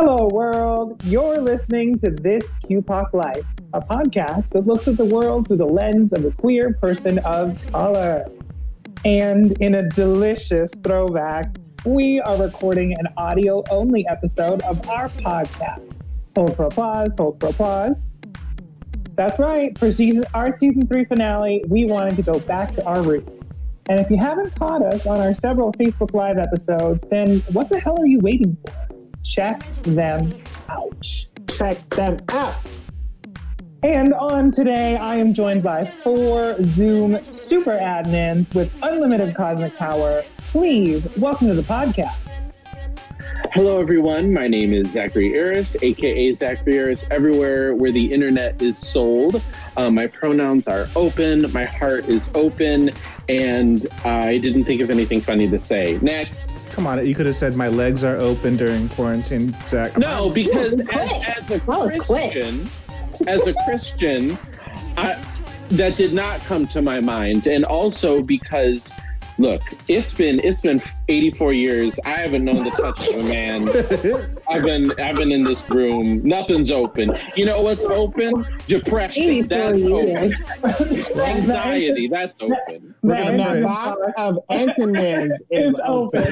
Hello, world. You're listening to This QPOC Life, a podcast that looks at the world through the lens of a queer person of color. And in a delicious throwback, we are recording an audio only episode of our podcast. Hold for applause, hold for applause. That's right. For season, our season three finale, we wanted to go back to our roots. And if you haven't caught us on our several Facebook Live episodes, then what the hell are you waiting for? Check them out. Check them out. And on today, I am joined by four Zoom super admins with unlimited cosmic power. Please welcome to the podcast. Hello, everyone. My name is Zachary Eris, aka Zachary Eris, everywhere where the internet is sold. Um, my pronouns are open, my heart is open, and I didn't think of anything funny to say. Next. Come on, you could have said my legs are open during quarantine, Zach. No, because as, as a That was quick. Christian, as a Christian, I, that did not come to my mind, and also because. Look, it's been it's been 84 years. I haven't known the touch of a man. I've been I've been in this room. Nothing's open. You know what's open? Depression. That's years. open. Anxiety. That's open. We're That And the box of Entenmann's is It's open.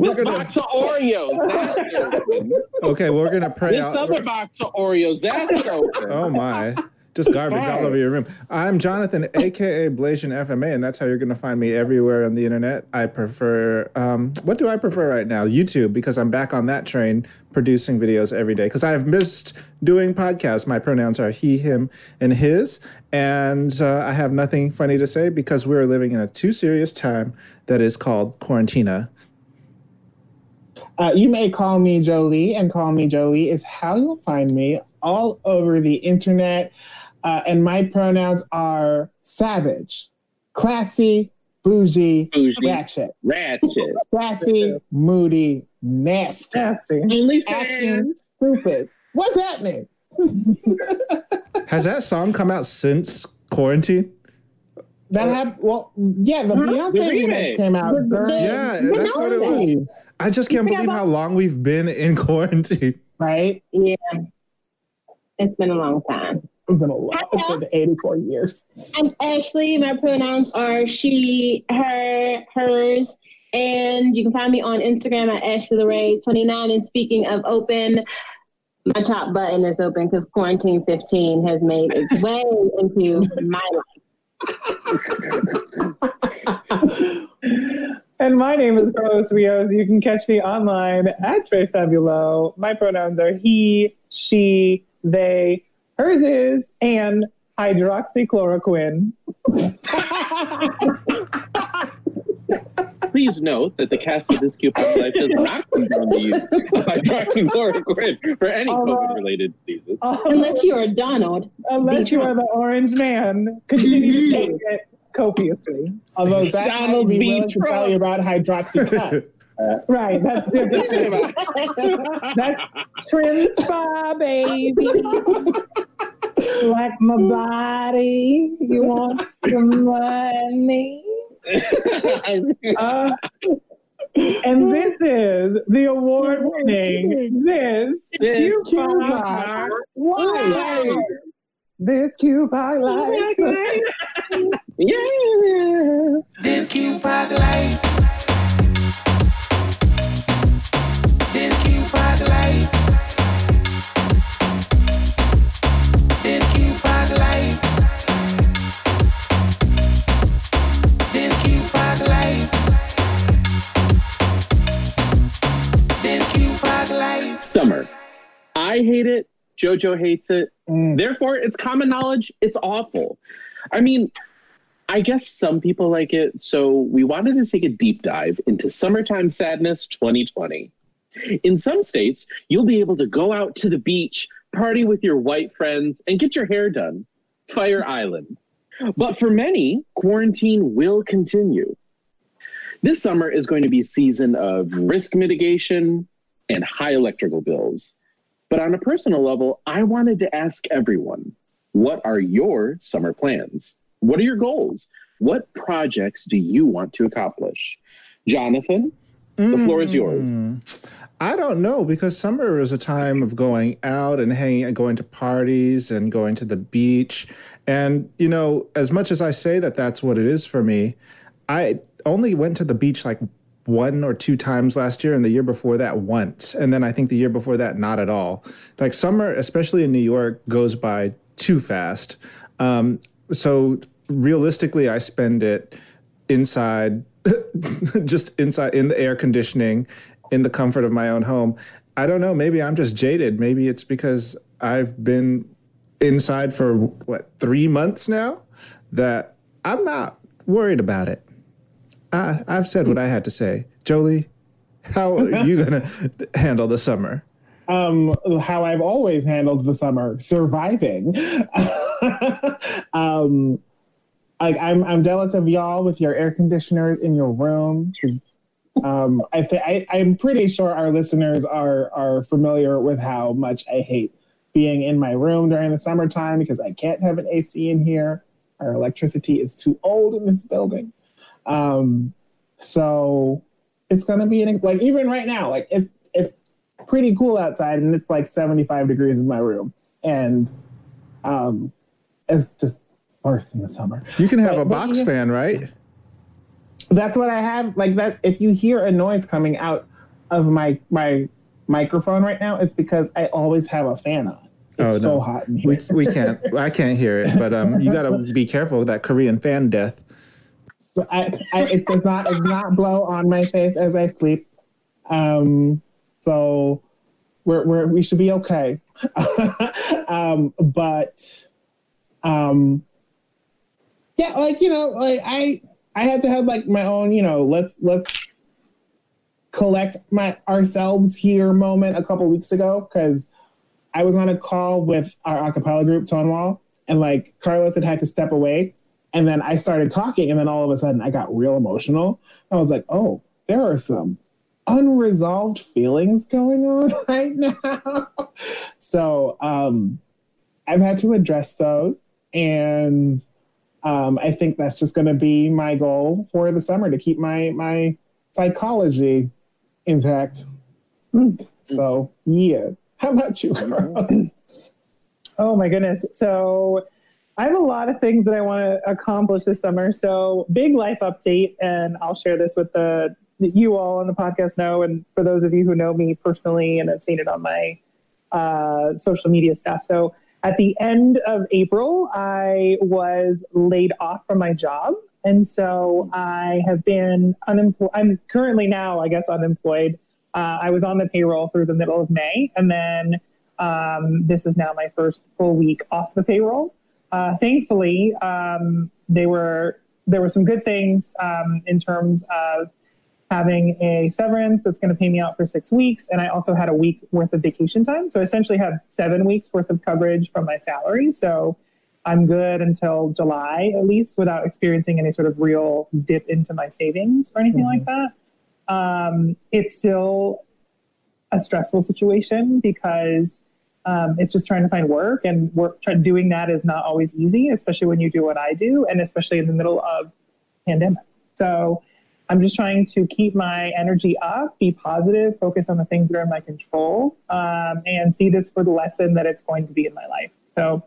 This gonna- box of Oreos. That's open. okay, we're gonna pray This out. other box of Oreos. That's open. Oh my. Just garbage all over your room. I'm Jonathan, aka Blasian FMA, and that's how you're going to find me everywhere on the internet. I prefer, um, what do I prefer right now? YouTube, because I'm back on that train producing videos every day. Because I've missed doing podcasts. My pronouns are he, him, and his. And uh, I have nothing funny to say because we're living in a too serious time that is called quarantina. Uh, you may call me Jolie, and call me Jolie is how you'll find me all over the internet. Uh, and my pronouns are savage, classy, bougie, Bougie. ratchet, Ratchet. sassy, moody, nasty, Nasty. acting stupid. What's happening? Has that song come out since quarantine? That happened. Well, yeah, the Huh? Beyonce The remix came out. The- during- Yeah, But that's what it was. I just can't believe how long we've been in quarantine. Right? Yeah. It's been a long time. It's been a lot. It's been 84 years. I'm Ashley. My pronouns are she, her, hers. And you can find me on Instagram at Ashley LeRae29. And speaking of open, my top button is open because quarantine 15 has made its way into my life. And my name is Carlos Rios. You can catch me online at Trey Fabulo. My pronouns are he, she, they, hers is, and hydroxychloroquine. Please note that the cast of this QPOC life does not condone the use of hydroxychloroquine for any Although- COVID-related diseases. Unless you are Donald. Unless you are the orange man, continue to mm-hmm. take it copiously. Although Zach might Donald be B. willing to tell you about hydroxycut. Right, that's different. That's Trimspa, baby. like my body. You want some money? Uh, and this is the award winning This This QPOC Why? Life. This QPOC Life. yeah. This QPOC life. Hate it. Jojo hates it. Mm. Therefore, it's common knowledge. It's awful. I mean, I guess some people like it. So we wanted to take a deep dive into Summertime Sadness 2020. In some states, you'll be able to go out to the beach, party with your white friends, and get your hair done. Fire Island. But for many, quarantine will continue. This summer is going to be a season of risk mitigation and high electrical bills. But on a personal level, I wanted to ask everyone what are your summer plans? What are your goals? What projects do you want to accomplish? Jonathan, the floor is yours. Mm. I don't know because summer is a time of going out and hanging and going to parties and going to the beach. And, you know, as much as I say that that's what it is for me, I only went to the beach like one or two times last year and the year before that once. And then I think the year before that, not at all. Like summer, especially in New York, goes by too fast. Um, so realistically, I spend it inside, just inside in the air conditioning, in the comfort of my own home. I don't know. Maybe I'm just jaded. Maybe it's because I've been inside for what, three months now that I'm not worried about it. I, I've said what I had to say. Jolie, how are you going to handle the summer? um, how I've always handled the summer, surviving. um, like I'm, I'm jealous of y'all with your air conditioners in your room. Um, I think I, I'm pretty sure our listeners are are familiar with how much I hate being in my room during the summertime because I can't have an AC in here. Our electricity is too old in this building. Um, so it's gonna be an, like even right now, like it, it's pretty cool outside and it's like 75 degrees in my room and um it's just worse in the summer You can have But- a box fan, right? that's what i have like that if you hear a noise coming out of my my microphone right now it's because i always have a fan on it's Oh, so no. hot in here We, we can't. I can't hear it, but um, you got to be careful with that Korean fan death. I, I, it does not it does not blow on my face as I sleep. Um, so we're, we're we should be okay. um, but um, yeah, like you know, like I I had to have like my own, you know, let's let's collect my ourselves here moment a couple weeks ago because I was on a call with our acapella group Tonewall and like Carlos had had to step away and then I started talking, and then all of a sudden I got real emotional. I was like, oh, there are some unresolved feelings going on right now. so um, I've had to address those. And um, I think that's just going to be my goal for the summer to keep my, my psychology intact. So, yeah. How about you, Carlos? Oh my goodness. So I have a lot of things that I want to accomplish this summer. So big life update, and I'll share this with the you all on the podcast know, and for those of you who know me personally and have seen it on my uh, social media stuff. So at the end of April, I was laid off from my job. And so I have been unemployed. I'm currently now, I guess, unemployed. Uh, I was on the payroll through the middle of May. And then um, this is now my first full week off the payroll. Uh, thankfully, um, they were there were some good things um, in terms of having a severance that's going to pay me out for six weeks, and I also had a week worth of vacation time. So I essentially have seven weeks worth of coverage from my salary. So I'm good until July at least, without experiencing any sort of real dip into my savings or anything like that. Um, it's still a stressful situation because um, it's just trying to find work and work try, doing that is not always easy especially when you do what i do and especially in the middle of pandemic. So i'm just trying to keep my energy up be positive focus on the things that are in my control um, and see this for the lesson that it's going to be in my life. So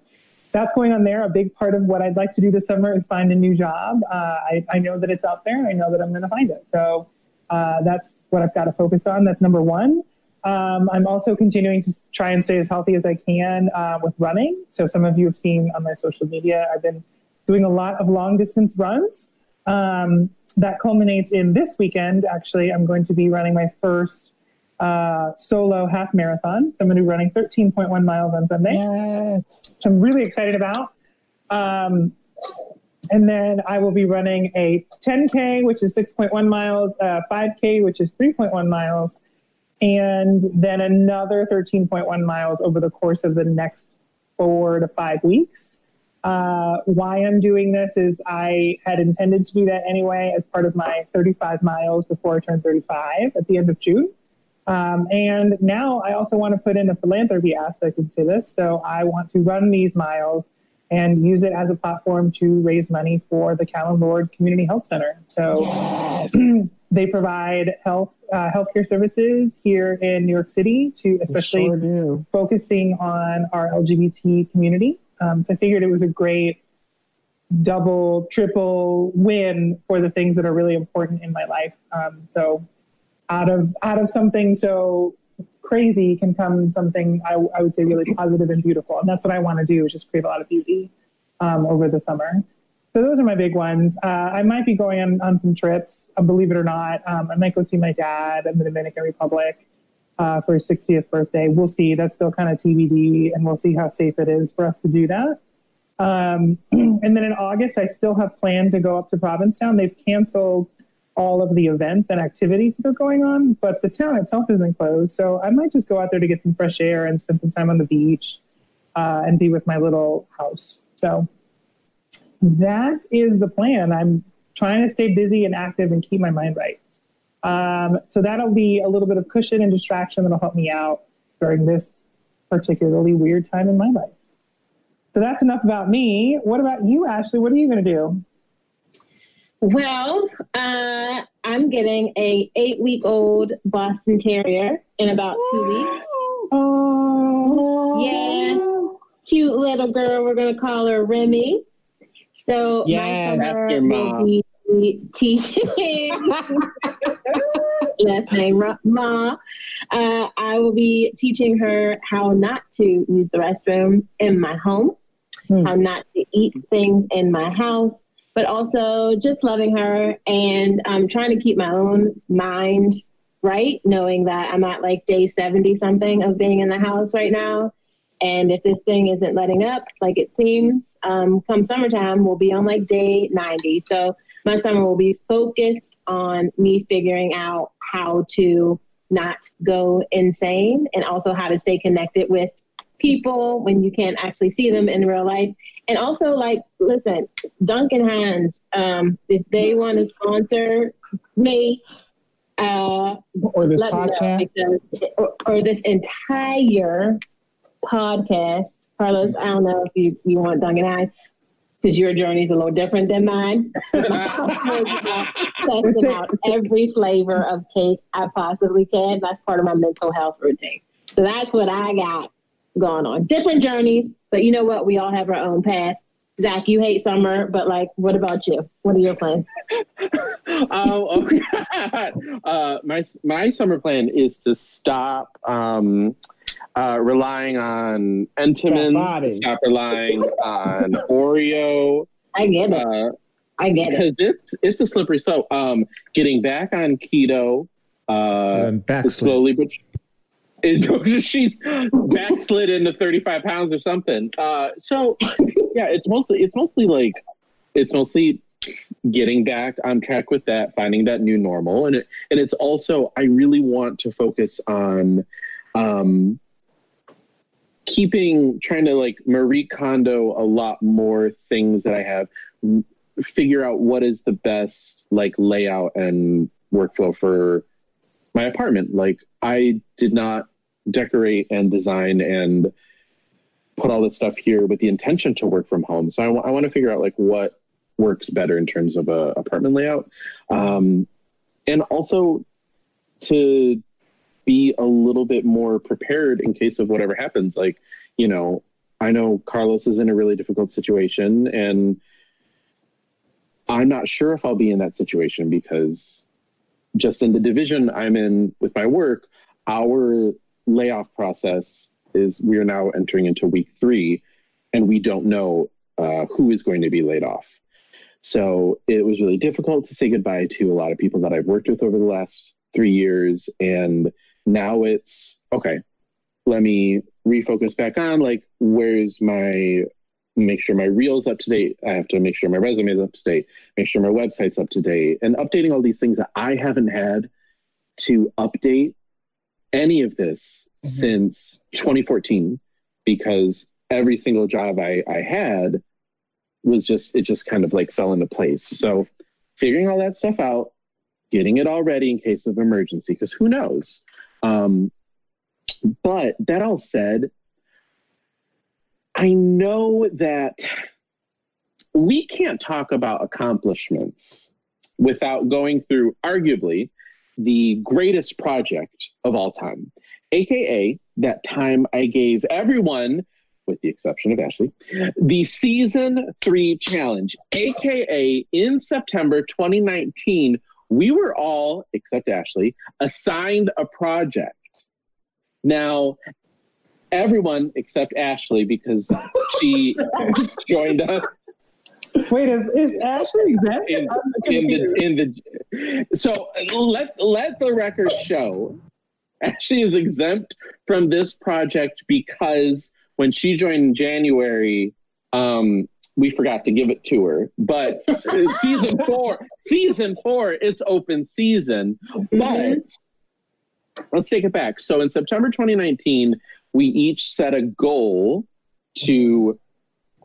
that's going on there. A big part of what i'd like to do this summer is find a new job. Uh, I, I know that it's out there i know that i'm going to find it. So uh, that's what i've got to focus on. That's number one um, I'm also continuing to try and stay as healthy as I can uh, with running. So some of you have seen on my social media, I've been doing a lot of long distance runs. Um, that culminates in this weekend. Actually, I'm going to be running my first uh, solo half marathon. So I'm going to be running 13.1 miles on Sunday, yes. which I'm really excited about. Um, and then I will be running a 10K, which is 6.1 miles, uh, 5K, which is 3.1 miles, and then another 13.1 miles over the course of the next four to five weeks. Uh, why I'm doing this is I had intended to do that anyway as part of my 35 miles before I turn 35 at the end of June. Um, and now I also want to put in a philanthropy aspect into this. So I want to run these miles and use it as a platform to raise money for the Callen-Lorde Community Health Center. So they provide health uh, healthcare services here in New York City to especially sure focusing on our LGBT community. Um, so I figured it was a great double, triple win for the things that are really important in my life. Um, so out of out of something so crazy can come something I, I would say really positive and beautiful, and that's what I want to do is just create a lot of beauty um, over the summer. So those are my big ones. Uh, I might be going on, on some trips, uh, believe it or not. Um, I might go see my dad in the Dominican Republic uh, for his 60th birthday. We'll see. That's still kind of TBD, and we'll see how safe it is for us to do that. Um, and then in August, I still have planned to go up to Provincetown. They've canceled all of the events and activities that are going on, but the town itself isn't closed. So I might just go out there to get some fresh air and spend some time on the beach uh, and be with my little house. So that is the plan. I'm trying to stay busy and active and keep my mind right. Um, so that'll be a little bit of cushion and distraction that'll help me out during this particularly weird time in my life. So that's enough about me. What about you, Ashley? What are you going to do? Well, uh, I'm getting a eight week old Boston Terrier in about two weeks. Oh, Yeah, cute little girl. We're gonna call her Remy. So Yeah, my that's your mom. teaching. Last name Ma. Uh, I will be teaching her how not to use the restroom in my home, Hmm. how not to eat things in my house, but also just loving her and um, trying to keep my own mind right, knowing that I'm at like day 70 something of being in the house right now. And if this thing isn't letting up like it seems, um, come summertime, we'll be on like day 90. So my summer will be focused on me figuring out how to not go insane and also how to stay connected with people when you can't actually see them in real life. And also, like, listen, Duncan Hines, um, if they want to sponsor me, uh, Or this let me know podcast. because, or, or this entire podcast. Carlos, I don't know if you, you want Duncan Hines because your journey is a little different than mine. Testing out every flavor of cake I possibly can. That's part of my mental health routine. So that's what I got going on. Different journeys, but you know what? We all have our own path. Zach, you hate summer, but like, what about you? What are your plans? oh, okay. uh, my my summer plan is to stop um, uh, relying on That Entenmann's, stop relying on Oreo, I get it. uh, I get it. because it's it's a slippery slope. Um, getting back on keto, uh, and backslid. slowly but it, she's backslid into 35 pounds or something. Uh, so yeah, it's mostly it's mostly like it's mostly getting back on track with that, finding that new normal, and it and it's also I really want to focus on um, keeping trying to like Marie Kondo a lot more things that I have figure out what is the best like layout and workflow for my apartment. Like I did not decorate and design and put all this stuff here with the intention to work from home. So I want to figure out like what works better in terms of a apartment layout. Um, and also to be a little bit more prepared in case of whatever happens. Like, you know, I know Carlos is in a really difficult situation and I'm not sure if I'll be in that situation because just in the division I'm in with my work, our layoff process is we are now entering into week three and we don't know uh, who is going to be laid off. So it was really difficult to say goodbye to a lot of people that I've worked with over the last three years. And now it's okay, let me refocus back on like, where's my make sure my reels up to date. I have to make sure my resume is up to date, make sure my website's up to date, and updating all these things that I haven't had to update any of this Mhm. since 2014 because every single job I, I had was just it just kind of like fell into place. So figuring all that stuff out, getting it all ready in case of emergency, because who knows? Um, but that all said, I know that we can't talk about accomplishments without going through arguably the greatest project of all time, aka that time I gave everyone, with the exception of Ashley, the season three challenge, aka in September 2019, we were all, except Ashley, assigned a project. Now, everyone except Ashley, because she joined us Wait, is, is Ashley exempt? in, in the in the so let let the record show Ashley is exempt from this project because when she joined in January, um, we forgot to give it to her. But season four, season four, it's open season. But let's take it back. So in September 2019, we each set a goal to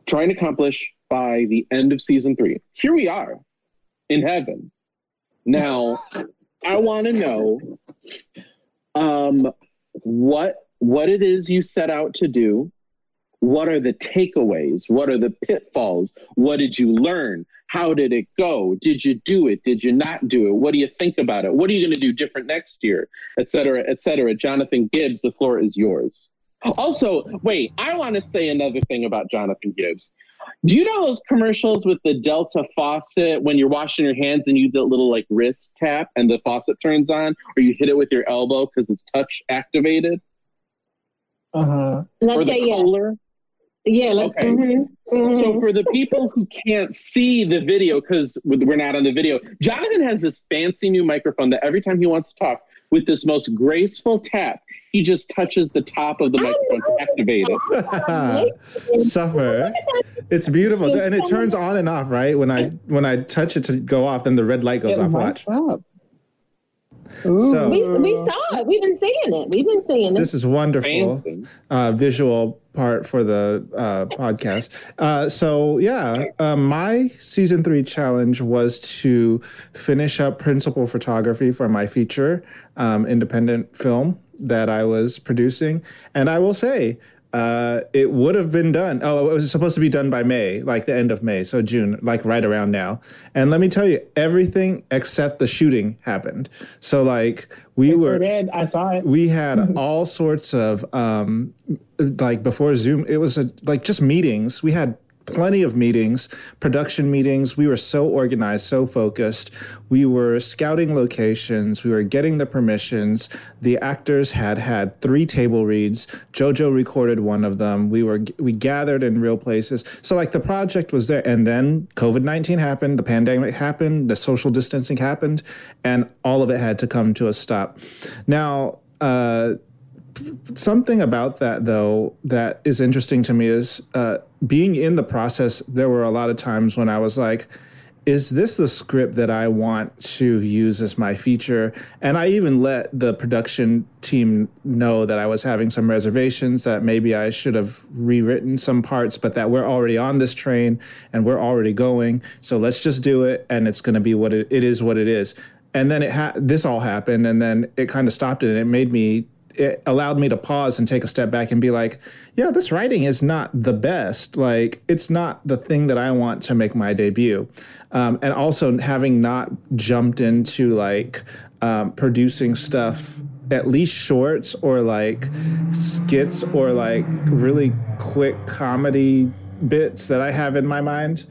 try and accomplish by the end of season three. Here we are in heaven. Now, I want to know um, what what it is you set out to do. What are the takeaways? What are the pitfalls? What did you learn? How did it go? Did you do it? Did you not do it? What do you think about it? What are you going to do different next year? Et cetera, et cetera. Jonathan Gibbs, the floor is yours. Also, wait, I want to say another thing about Jonathan Gibbs. Do you know those commercials with the Delta faucet when you're washing your hands and you do that little like wrist tap and the faucet turns on, or you hit it with your elbow because it's touch activated? Uh huh. Let's or the say yeah. Yeah, let's. Okay. mhm, mhm. So for the people who can't see the video because we're not on the video, Jonathan has this fancy new microphone that every time he wants to talk, with this most graceful tap, he just touches the top of the microphone to activate it. Suffer. It's beautiful, and it turns on and off. Right when I when I touch it to go off, then the red light goes It off. Watch. up. So we, we saw it. We've been seeing it. We've been seeing it. this is wonderful. Uh, visual part for the uh, podcast. Uh, so yeah, uh, my season three challenge was to finish up principal photography for my feature um, independent film that I was producing, and I will say. Uh, it would have been done. Oh, it was supposed to be done by May, like the end of May, so June, like right around now. And let me tell you, everything except the shooting happened. So like we It were did. I saw it. we had all sorts of um like before zoom it was a, like just meetings we had plenty of meetings production meetings. We were so organized so focused. We were scouting locations. We were getting the permissions. The actors had had three table reads. Jojo recorded one of them. We were we gathered in real places. So like the project was there. And then covid-19 happened the pandemic happened the social distancing happened and all of it had to come to a stop. Now uh something about that though that is interesting to me is uh, being in the process there were a lot of times when i was like is this the script that i want to use as my feature? And i even let the production team know that i was having some reservations that maybe i should have rewritten some parts but that we're already on this train and we're already going so let's just do it and it's going to be what it, it is what it is. And then it ha- this all happened and then it kind of stopped it and it made me it allowed me to pause and take a step back and be like, yeah, this writing is not the best. Like, it's not the thing that I want to make my debut. Um, and also having not jumped into like um, producing stuff, at least shorts or like skits or like really quick comedy bits that I have in my mind.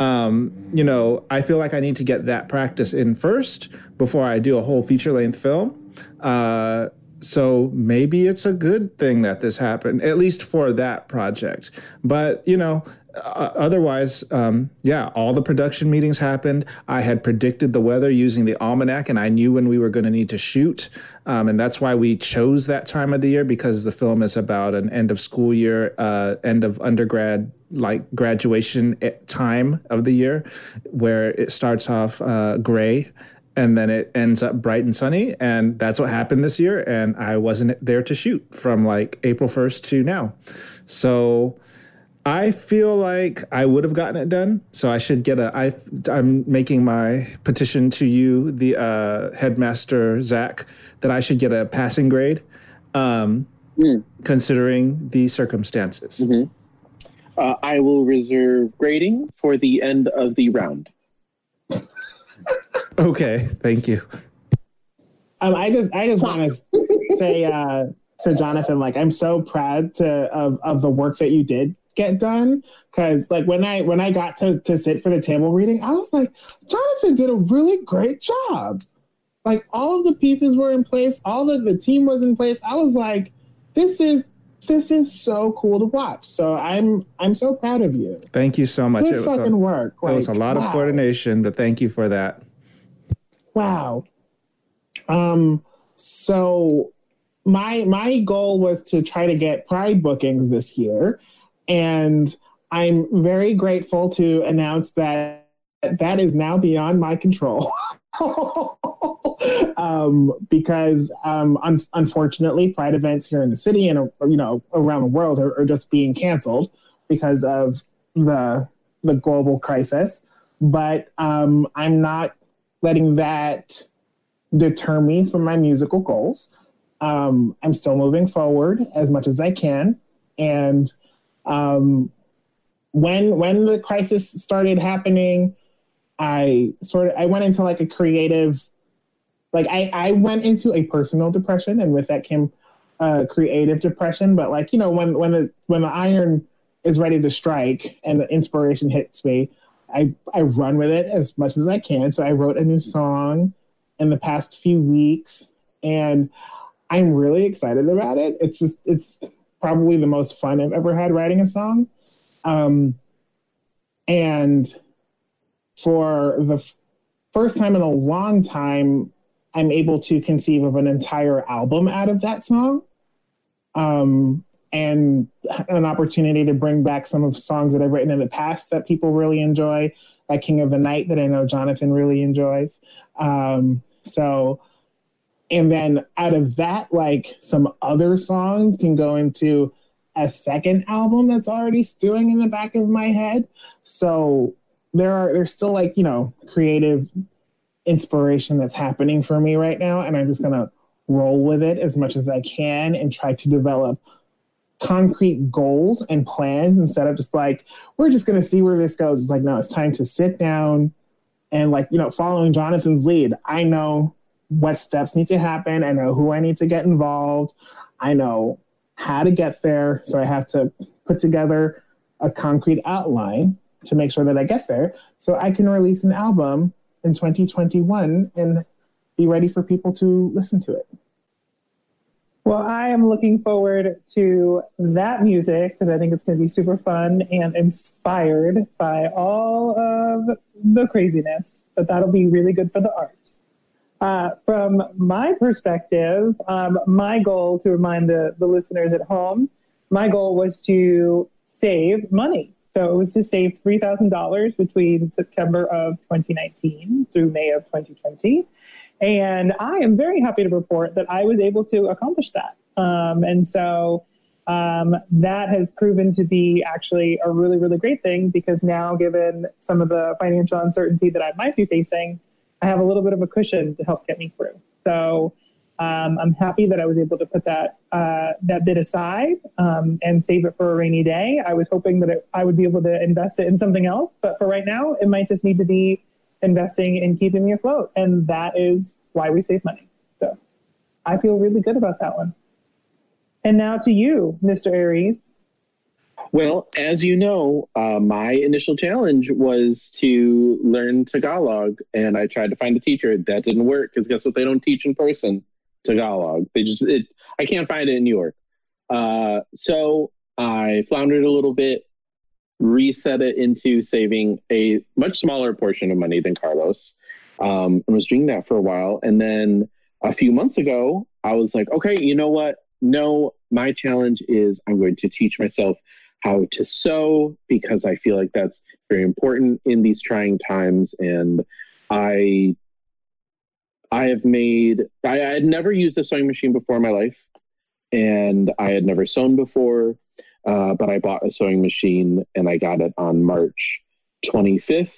Um, you know, I feel like I need to get that practice in first before I do a whole feature length film. Uh, so maybe it's a good thing that this happened, at least for that project. But you know, uh, otherwise, um, yeah, all the production meetings happened. I had predicted the weather using the almanac, and I knew when we were going to need to shoot, um, and that's why we chose that time of the year because the film is about an end of school year, uh, end of undergrad like graduation eh, time of the year, where it starts off uh, gray and then it ends up bright and sunny and that's what happened this year and i wasn't there to shoot from like april 1st to now so i feel like i would have gotten it done so i should get a I, i'm making my petition to you the uh, headmaster zach that i should get a passing grade um, Mm. considering the circumstances Uh, I will reserve grading for the end of the round. Okay, thank you. Um, I just I just want to say uh, to Jonathan, like I'm so proud to of of the work that you did get done because like when I when I got to to sit for the table reading, I was like, Jonathan did a really great job. Like all of the pieces were in place, all of the team was in place. I was like, this is this is so cool to watch. So I'm I'm so proud of you. Thank you so much. Good it was fucking a, work. it was a Like, lot of coordination. But thank you for that. Wow. Um, so my my goal was to try to get pride bookings this year, and I'm very grateful to announce that that is now beyond my control. um, because um, un- unfortunately, pride events here in the city and you know around the world are, are just being canceled because of the the global crisis. But um, I'm not letting that deter me from my musical goals. Um, I'm still moving forward as much as I can, and um, when when the crisis started happening, I sort of I went into like a creative, like I I went into a personal depression, and with that came uh, creative depression. But like you know when when the when the iron is ready to strike and the inspiration hits me, I I run with it as much as I can. So I wrote a new song in the past few weeks, and I'm really excited about it. It's just it's probably the most fun I've ever had writing a song. Um, and for the f- first time in a long time, I'm able to conceive of an entire album out of that song. Um, and an opportunity to bring back some of songs that I've written in the past that people really enjoy, like King of the Night that I know Jonathan really enjoys. Um, so, and then out of that, like some other songs can go into a second album that's already stewing in the back of my head. So there are there's still like you know creative inspiration that's happening for me right now, and I'm just gonna roll with it as much as I can and try to develop concrete goals and plans instead of just like we're just going to see where this goes. It's like no it's time to sit down and like you know following jonathan's lead. I know what steps need to happen. I know who i need to get involved. I know how to get there. So i have to put together a concrete outline to make sure that i get there so i can release an album in 2021 and be ready for people to listen to it Well, I am looking forward to that music because I think it's going to be super fun and inspired by all of the craziness, but that'll be really good for the art. Uh, from my perspective, um, my goal to remind the, the listeners at home, my goal was to save money. So it was to save $3,000 between September of 2019 through May of 2020. And I am very happy to report that I was able to accomplish that. Um, and so um, that has proven to be actually a really, really great thing because now, given some of the financial uncertainty that I might be facing, I have a little bit of a cushion to help get me through. So um, I'm happy that I was able to put that uh, that bit aside um, and save it for a rainy day. I was hoping that it, I would be able to invest it in something else, but for right now, it might just need to be investing in keeping me afloat, and that is why we save money. So I feel really good about that one. And now to you, Mr. Aries. Well, as you know, uh, my initial challenge was to learn Tagalog, and I tried to find a teacher. That didn't work because guess what? They don't teach in person Tagalog. They just it. I can't find it in New York. Uh, so I floundered a little bit, reset it into saving a much smaller portion of money than Carlos, um, and was doing that for a while. And then a few months ago, I was like, okay, you know what? No, my challenge is I'm going to teach myself how to sew because I feel like that's very important in these trying times. And I, I have made, I, I had never used a sewing machine before in my life, and I had never sewn before. Uh, but I bought a sewing machine and I got it on March 25th.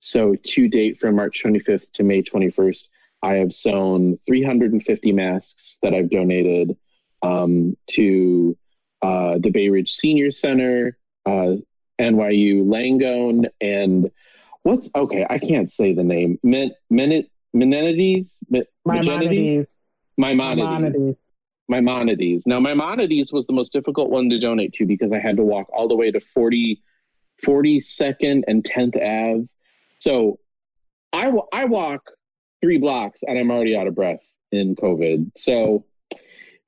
So to date, from March 25th to May 21st, I have sewn 350 masks that I've donated um, to uh, the Bay Ridge Senior Center, uh, NYU Langone, and what's okay? I can't say the name. Men, Men, Menenides, Men-? Maimonides. Maimonides. Maimonides. Maimonides. Now, Maimonides was the most difficult one to donate to because I had to walk all the way to 40, 42nd and 10th Ave. So I, I walk three blocks and I'm already out of breath in COVID. So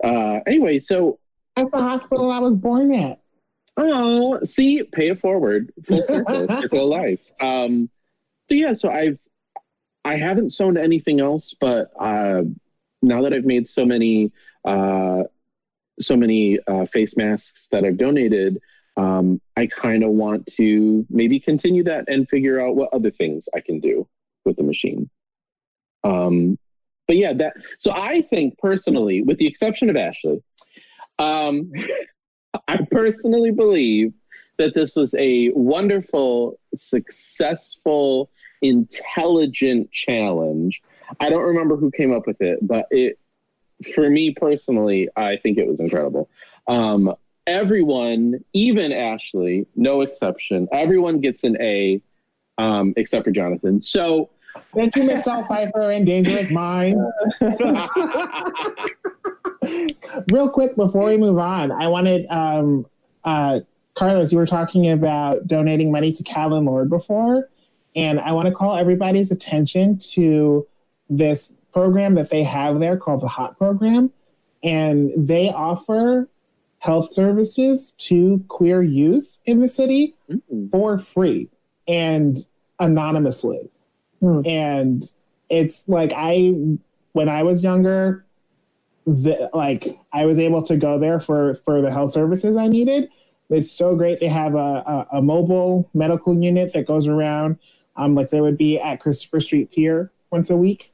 uh, anyway, so At the hospital I was born at. Oh, see, pay it forward, full circle, circle life. Um, so yeah, so I've I haven't sewn anything else, but uh, now that I've made so many uh, so many uh, face masks that I've donated, um, I kind of want to maybe continue that and figure out what other things I can do with the machine. Um, but yeah, that so I think personally, with the exception of Ashley, um, I personally believe that this was a wonderful, successful, intelligent challenge. I don't remember who came up with it, but it, for me personally, I think it was incredible. Um, everyone, even Ashley, no exception, everyone gets an A, um, except for Jonathan. So, Thank you, Michelle Pfeiffer and Dangerous Mind. Real quick before we move on, I wanted um, uh, Carlos. You were talking about donating money to Callen-Lorde before, and I want to call everybody's attention to this program that they have there called the Hot Program, and they offer health services to queer youth in the city Mm. for free and anonymously. Hmm. And it's like I, when I was younger, the, like I was able to go there for for the health services I needed. It's so great. They have a, a, a mobile medical unit that goes around. Um, like they would be at Christopher Street Pier once a week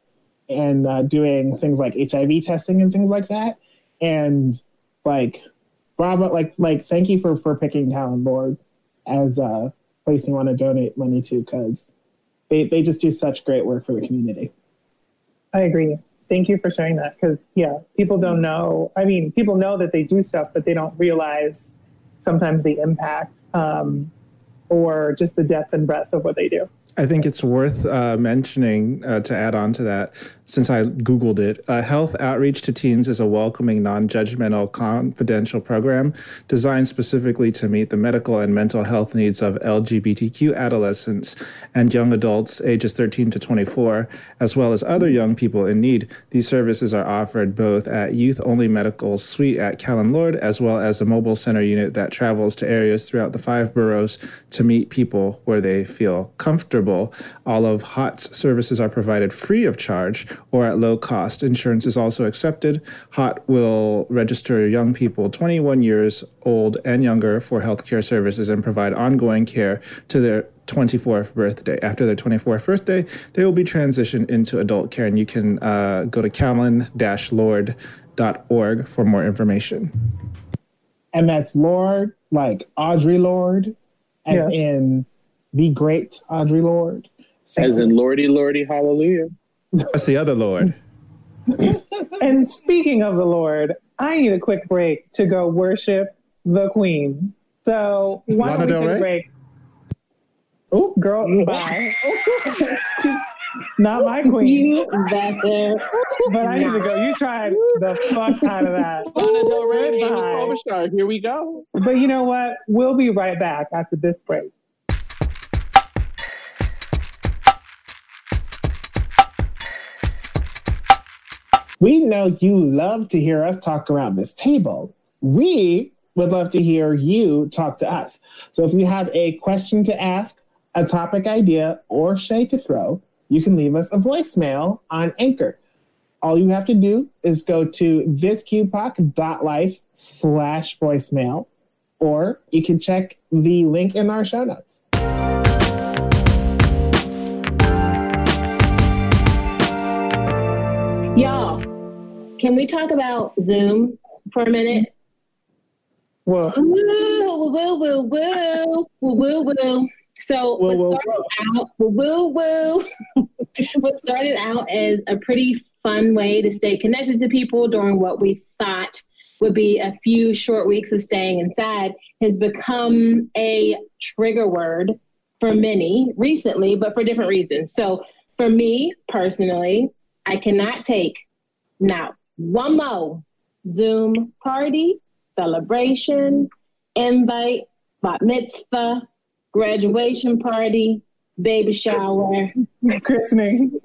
and uh, doing things like HIV testing and things like that. And like, bravo! Like, like, thank you for for picking Callen-Lorde as a place you want to donate money to because they they just do such great work for the community. I agree. Thank you for sharing that because, yeah, people don't know. I mean, people know that they do stuff, but they don't realize sometimes the impact um, or just the depth and breadth of what they do. I think it's worth uh, mentioning uh, to add on to that, since I Googled it. Uh, Health Outreach to Teens is a welcoming, non judgmental, confidential program designed specifically to meet the medical and mental health needs of LGBTQ adolescents and young adults ages 13 to 24, as well as other young people in need. These services are offered both at Youth Only Medical Suite at Callen-Lorde, as well as a mobile center unit that travels to areas throughout the five boroughs to meet people where they feel comfortable. All of HOT's services are provided free of charge or at low cost. Insurance is also accepted. HOT will register young people 21 years old and younger for healthcare services and provide ongoing care to their 24th birthday. After their 24th birthday, they will be transitioned into adult care, and you can uh, go to callen-lorde.org for more information. And that's Lord, like Audre Lorde, as Yes. in the great Audre Lorde. So- as in Lordy, Lordy, Hallelujah. That's the other Lord. And speaking of the Lord, I need a quick break to go worship the Queen. So why Lana don't we take a break? Oh, Girl, bye. Not my queen, You better. but I need to go. You tried the fuck out of that. Lana Del Rey, Amy here we go. But you know what? We'll be right back after this break. We know you love to hear us talk around this table. We would love to hear you talk to us. So if you have a question to ask, a topic idea, or shade to throw, you can leave us a voicemail on Anchor. All you have to do is go to thisqpoc.life slash voicemail, or you can check the link in our show notes. Can we talk about Zoom for a minute? Whoa. Woo, woo, woo, woo, woo, woo, woo. So what started out, woo, woo, what started out as a pretty fun way to stay connected to people during what we thought would be a few short weeks of staying inside has become a trigger word for many recently, but for different reasons. So for me personally, I cannot take now one more Zoom party, celebration, invite, bat mitzvah, graduation party, baby shower, Christening.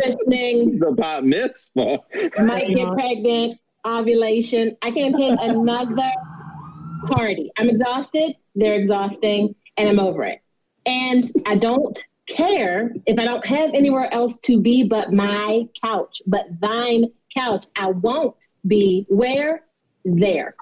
christening, The bat mitzvah. might get pregnant, ovulation. I can't take another party. I'm exhausted, they're exhausting, and I'm over it. And I don't care if I don't have anywhere else to be but my couch, but thine couch. I won't be where? There.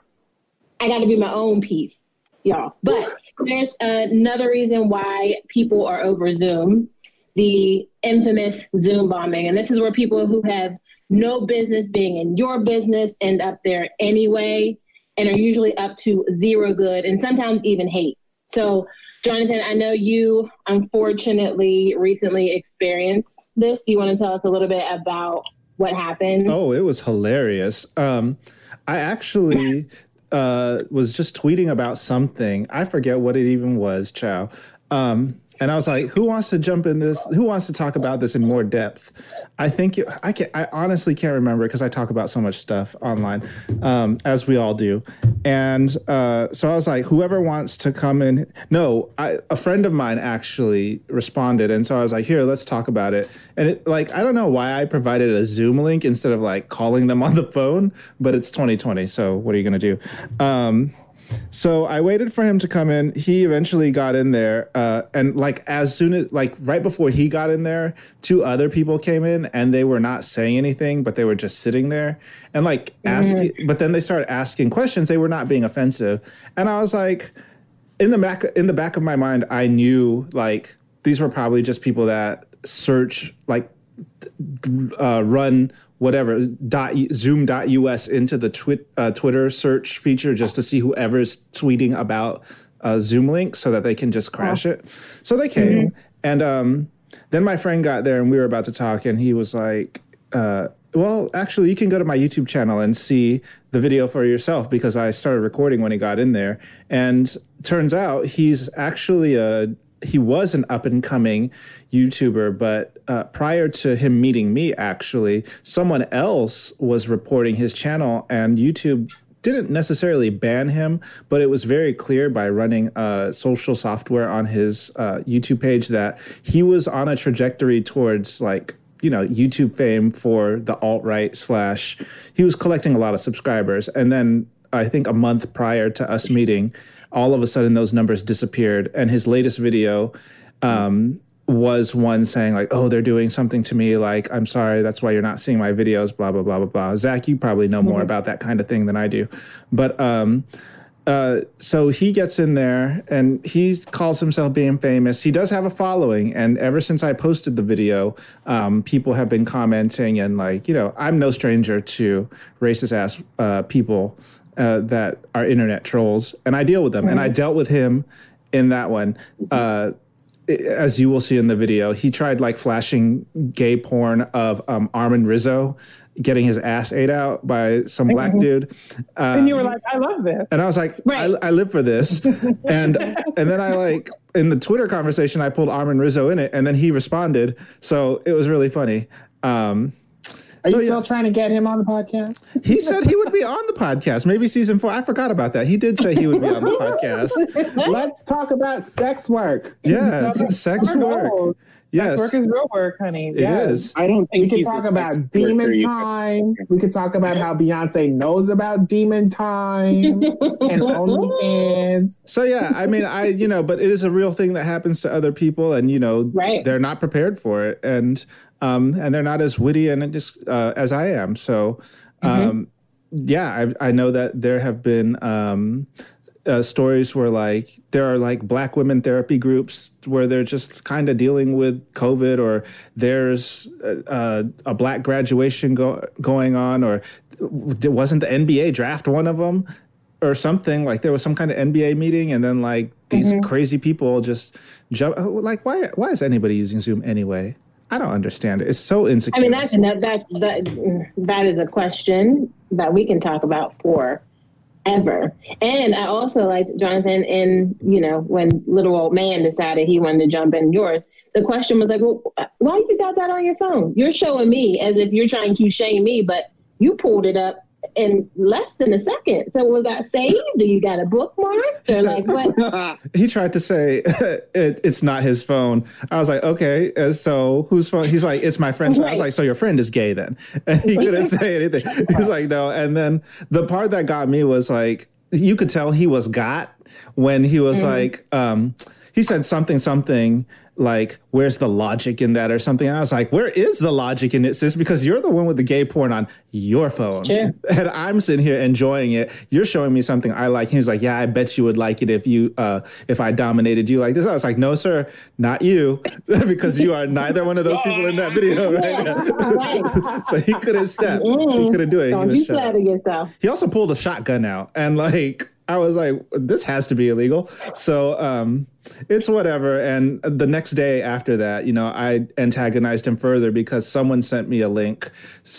I got to be my own piece, y'all. But there's another reason why people are over Zoom the infamous Zoom bombing. And this is where people who have no business being in your business end up there anyway and are usually up to zero good and sometimes even hate. So, Jonathan, I know you unfortunately recently experienced this. Do you want to tell us a little bit about what happened? Oh, it was hilarious. Um, I actually uh, was just tweeting about something. I forget what it even was, Chow. Um, and I was like, "Who wants to jump in this? Who wants to talk about this in more depth?" I think it, I can. I honestly can't remember because I talk about so much stuff online, um, as we all do. And uh, so I was like, "Whoever wants to come in." No, I, a friend of mine actually responded, and so I was like, "Here, let's talk about it." And it, like, I don't know why I provided a Zoom link instead of like calling them on the phone, but it's 2020, so what are you gonna do? Um, so I waited for him to come in. He eventually got in there, uh, and like as soon as like right before he got in there, two other people came in, and they were not saying anything, but they were just sitting there and like asking. But then they started asking questions. They were not being offensive, and I was like, in the back in the back of my mind, I knew like these were probably just people that search like uh, run whatever dot zoom.us into the twit, uh, Twitter search feature just to see whoever's tweeting about a Zoom link so that they can just crash it. So they came, and um, then my friend got there and we were about to talk, and he was like, uh, "Well, actually, you can go to my YouTube channel and see the video for yourself because I started recording when he got in there." And turns out he's actually a he was an up and coming YouTuber, but uh, prior to him meeting me, actually, someone else was reporting his channel, and YouTube didn't necessarily ban him, but it was very clear by running uh, social software on his uh, YouTube page that he was on a trajectory towards like you know YouTube fame for the alt right slash. He was collecting a lot of subscribers, and then I think a month prior to us meeting, all of a sudden those numbers disappeared. And his latest video um, was one saying like, "Oh, they're doing something to me. Like, I'm sorry. That's why you're not seeing my videos." Blah blah blah blah blah. Zach, you probably know more about that kind of thing than I do, but um, uh, so he gets in there and he calls himself being famous. He does have a following, and ever since I posted the video, um, people have been commenting and like, you know, I'm no stranger to racist ass uh, people uh, that are internet trolls, and I deal with them, and I dealt with him in that one. Uh, as you will see in the video, he tried like flashing gay porn of um, Armond Rizzo getting his ass ate out by some black dude. Um, And you were like, I love this. and I was like, Right. I, I live for this. and and then I like in the Twitter conversation, I pulled Armond Rizzo in it, and then he responded. So it was really funny. Um, Are So, you yeah. still trying to get him on the podcast? he said he would be on the podcast, maybe season four. I forgot about that. He did say he would be on the podcast. Let's talk about sex work. Yes, sex work. goals. Yes, Work is real work, honey. it Yes. is. I don't We think could he's talk about demon worker. You- time. We could talk about how Beyonce knows about demon time and OnlyFans. So yeah, I mean, I you know, but it is a real thing that happens to other people, and you know, Right. they're not prepared for it, and um, and they're not as witty and just uh, as I am. So, um, yeah, I I know that there have been um, uh, stories where like there are like black women therapy groups where they're just kind of dealing with COVID, or there's uh, uh, a black graduation go- going on, or wasn't the NBA draft one of them? or something like there was some kind of NBA meeting and then like these crazy people just jump like why why is anybody using Zoom anyway? I don't understand it. It's so insecure. I mean, that's that that that that is a question that we can talk about for ever. And I also liked Jonathan in, you know, when little old man decided he wanted to jump in yours. The question was like, well, why you got that on your phone? You're showing me as if you're trying to shame me, but you pulled it up in less than a second. So was that saved? Do you got a bookmark? Or like what? he tried to say it, it's not his phone. I was like, okay, uh, so whose phone? He's like, it's my friend's. phone. I was like, so your friend is gay then? And he couldn't say anything. He was like, no. And then the part that got me was like, you could tell he was got when he was like, um, he said something, something like, where's the logic in that or something? And I was like, where is the logic in it, sis? Because you're the one with the gay porn on your phone. And I'm sitting here enjoying it. You're showing me something I like. He was like, Yeah, I bet you would like it if you uh if I dominated you like this. I was like, No, sir, not you. because you are neither one of those people in that video right so he couldn't step. He couldn't do it. He Don't was you flatter yourself. He also pulled a shotgun out and like I was like, this has to be illegal. So um it's whatever. And the next day after that, you know, I antagonized him further because someone sent me a link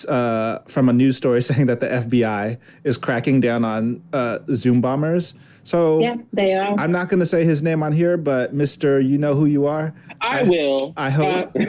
uh, from a news story saying that the FBI is cracking down on uh, Zoom bombers. So Yeah, they are. I'm not going to say his name on here, but Mister, you know who you are. I will. I hope Uh,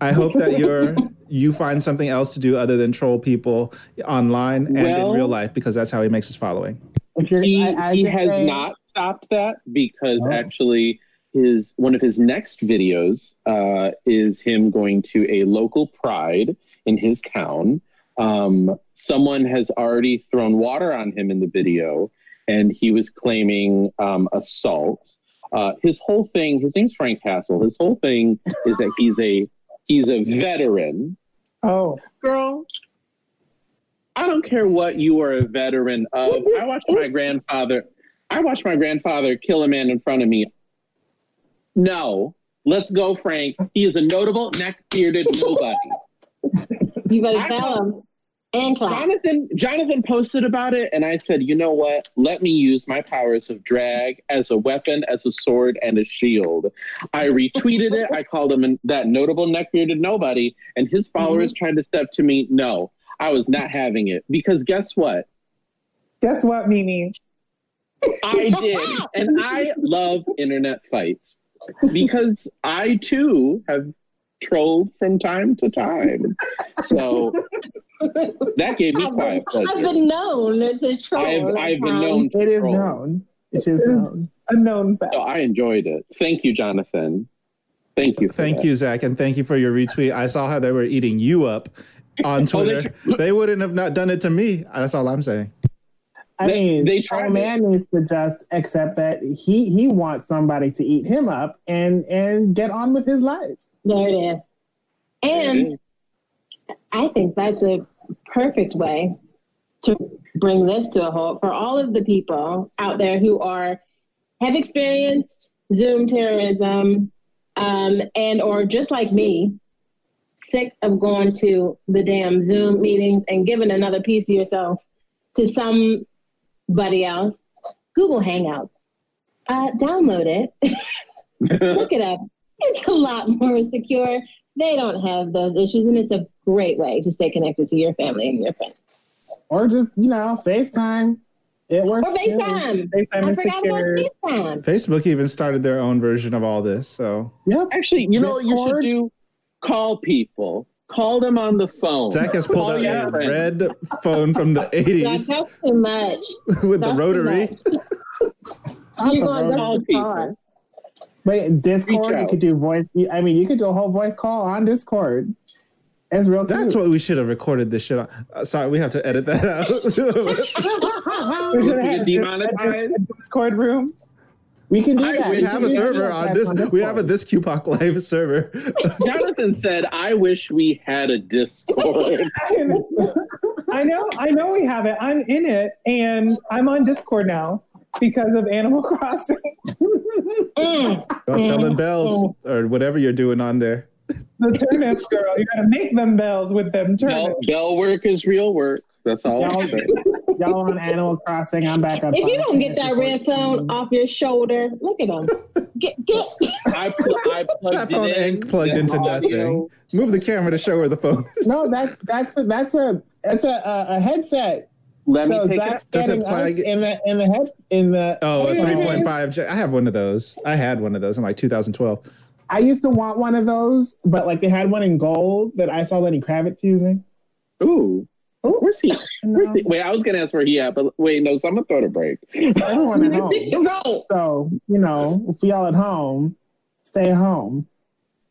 I hope that you're you find something else to do other than troll people online and in real life because that's how he makes his following. He, I, I he has they- not stopped that because Oh. actually his one of his next videos uh, is him going to a local pride in his town. Um, someone has already thrown water on him in the video, and he was claiming um, assault. Uh, his whole thing, his name's Frank Castle. His whole thing is that he's a he's a veteran Oh, girl. I don't care what you are a veteran of. I watched my grandfather. I watched my grandfather kill a man in front of me. No, let's go, Frank. He is a notable neck bearded nobody. You better tell thought- them and clap. Jonathan Jonathan posted about it, and I said, you know what? Let me use my powers of drag as a weapon, as a sword, and a shield. I retweeted it. I called him an- that notable neck bearded nobody, and his mm-hmm. followers tried to step to me. No, I was not having it because guess what? guess what, Mimi? I did, and I love internet fights because I too have trolled from time to time. So that gave me I've quiet been, I've pleasure. been known to troll. I've, I've been um, known to It is troll. known. It is known. A known fact. So I enjoyed it. Thank you, Jonathan. Thank you. For Thank that. you, Zach, and thank you for your retweet. I saw how they were eating you up on Oh, Twitter. they wouldn't have not done it to me. That's all I'm saying. I They- mean, they they tried man needs to just accept that he he wants somebody to eat him up and and get on with his life. There it is. And is. I think that's a perfect way to bring this to a halt for all of the people out there who are have experienced Zoom terrorism um, and or just like me, sick of going to the damn Zoom meetings and giving another piece of yourself to somebody else. Google Hangouts. Uh, download it. Look it up. It's a lot more secure. They don't have those issues, and it's a great way to stay connected to your family and your friends. Or just, you know, FaceTime. It works. Or too. FaceTime. FaceTime I is forgot secure. about FaceTime. Facebook even started their own version of all this. So Yep. Actually, you know what you should do? Call people. Call them on the phone. Zach has pulled out your a red phone from the Like, 80s that's too much. with the That's too rotary. much. You're going Rotary. Call that's too people. Wait, Discord, Reach you could do voice. I mean, you could do a whole voice call on Discord. It's real That's cute. what we should have recorded this shit on. Uh, sorry, we have to edit that out. We should To get have demonetized? a Discord room. We can do I that. would we have a can do server on this. We have a this QPOC live server. Jonathan said, I wish we had a Discord. I know, I know we have it. I'm in it, and I'm on Discord now because of Animal Crossing. Mm. Selling bells or whatever you're doing on there. The turnips, girl. You gotta make them bells with them bell, bell work is real work. That's all Y'all, saying. y'all on Animal Crossing. I'm back up. If you don't get that red recording. phone off your shoulder, look at them. Get get. I, pl- I plugged That it phone in, ain't plugged into audio- nothing. Move the camera to show where the phone is. No, that's that's a, that's a it's a, a, a headset. Let me take Zach's it. Does it plug- in the in the head in the Oh, a 3.5. I have one of those. I had one of those in like 2012. I used to want one of those, but like they had one in gold that I saw Lenny Kravitz using. Ooh. Ooh. Where's he? Where's he? Wait, I was gonna ask where he at, but wait, no, someone throw a break. everyone at home. Go. So you know, if y'all at home, stay home.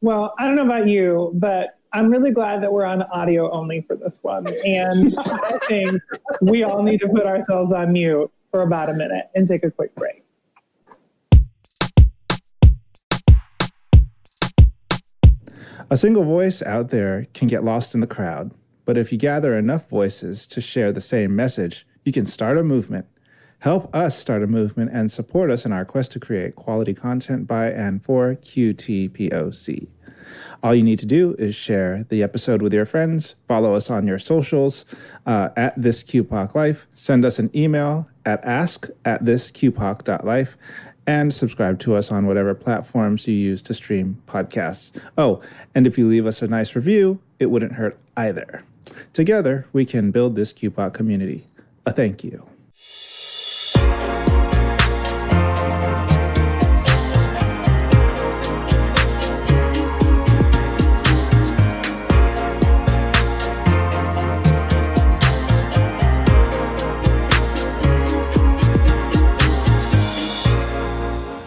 Well, I don't know about you, but I'm really glad that we're on audio only for this one. And I think we all need to put ourselves on mute for about a minute and take a quick break. A single voice out there can get lost in the crowd, but if you gather enough voices to share the same message, you can start a movement. Help us start a movement and support us in our quest to create quality content by and for QTPOC. All you need to do is share the episode with your friends, follow us on your socials uh, at this QPOC Life, send us an email at ask at this QPOC.life, and subscribe to us on whatever platforms you use to stream podcasts. Oh, and if you leave us a nice review, it wouldn't hurt either. Together, we can build this QPOC community. A thank you.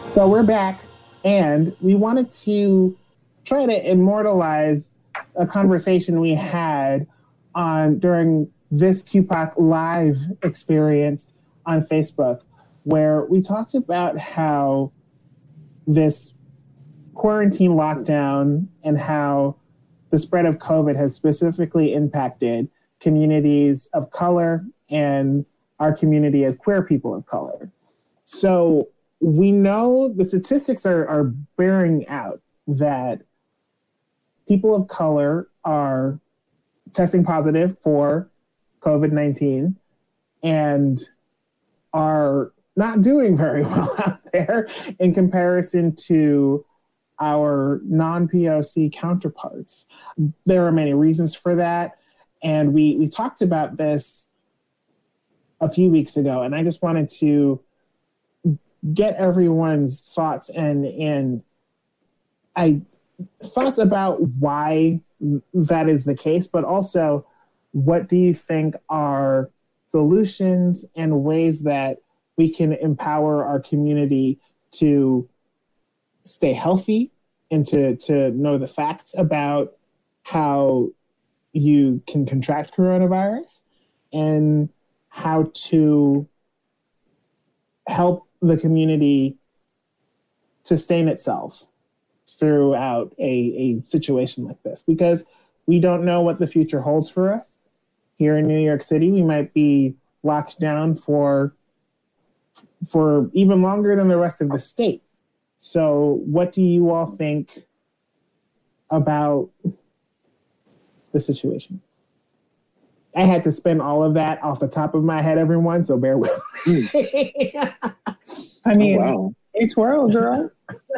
So we're back, and we wanted to try to immortalize a conversation we had on during this QPOC live experience on Facebook, where we talked about how this quarantine lockdown and how the spread of COVID has specifically impacted communities of color and our community as queer people of color. So we know the statistics are, are bearing out that people of color are testing positive for COVID 19 and are not doing very well out there in comparison to our non POC counterparts. There are many reasons for that. And we, we talked about this a few weeks ago, and I just wanted to get everyone's thoughts and and I thoughts about why that is the case, but also what do you think are solutions and ways that we can empower our community to stay healthy and to to know the facts about how you can contract coronavirus and how to help the community sustain itself throughout a, a situation like this because we don't know what the future holds for us. Here in new york city we might be locked down for for even longer than the rest of the state. So what do you all think about the situation? I had to spin all of that off the top of my head everyone so bear with me. Hmm. I mean, oh, wow. A twirl, girl.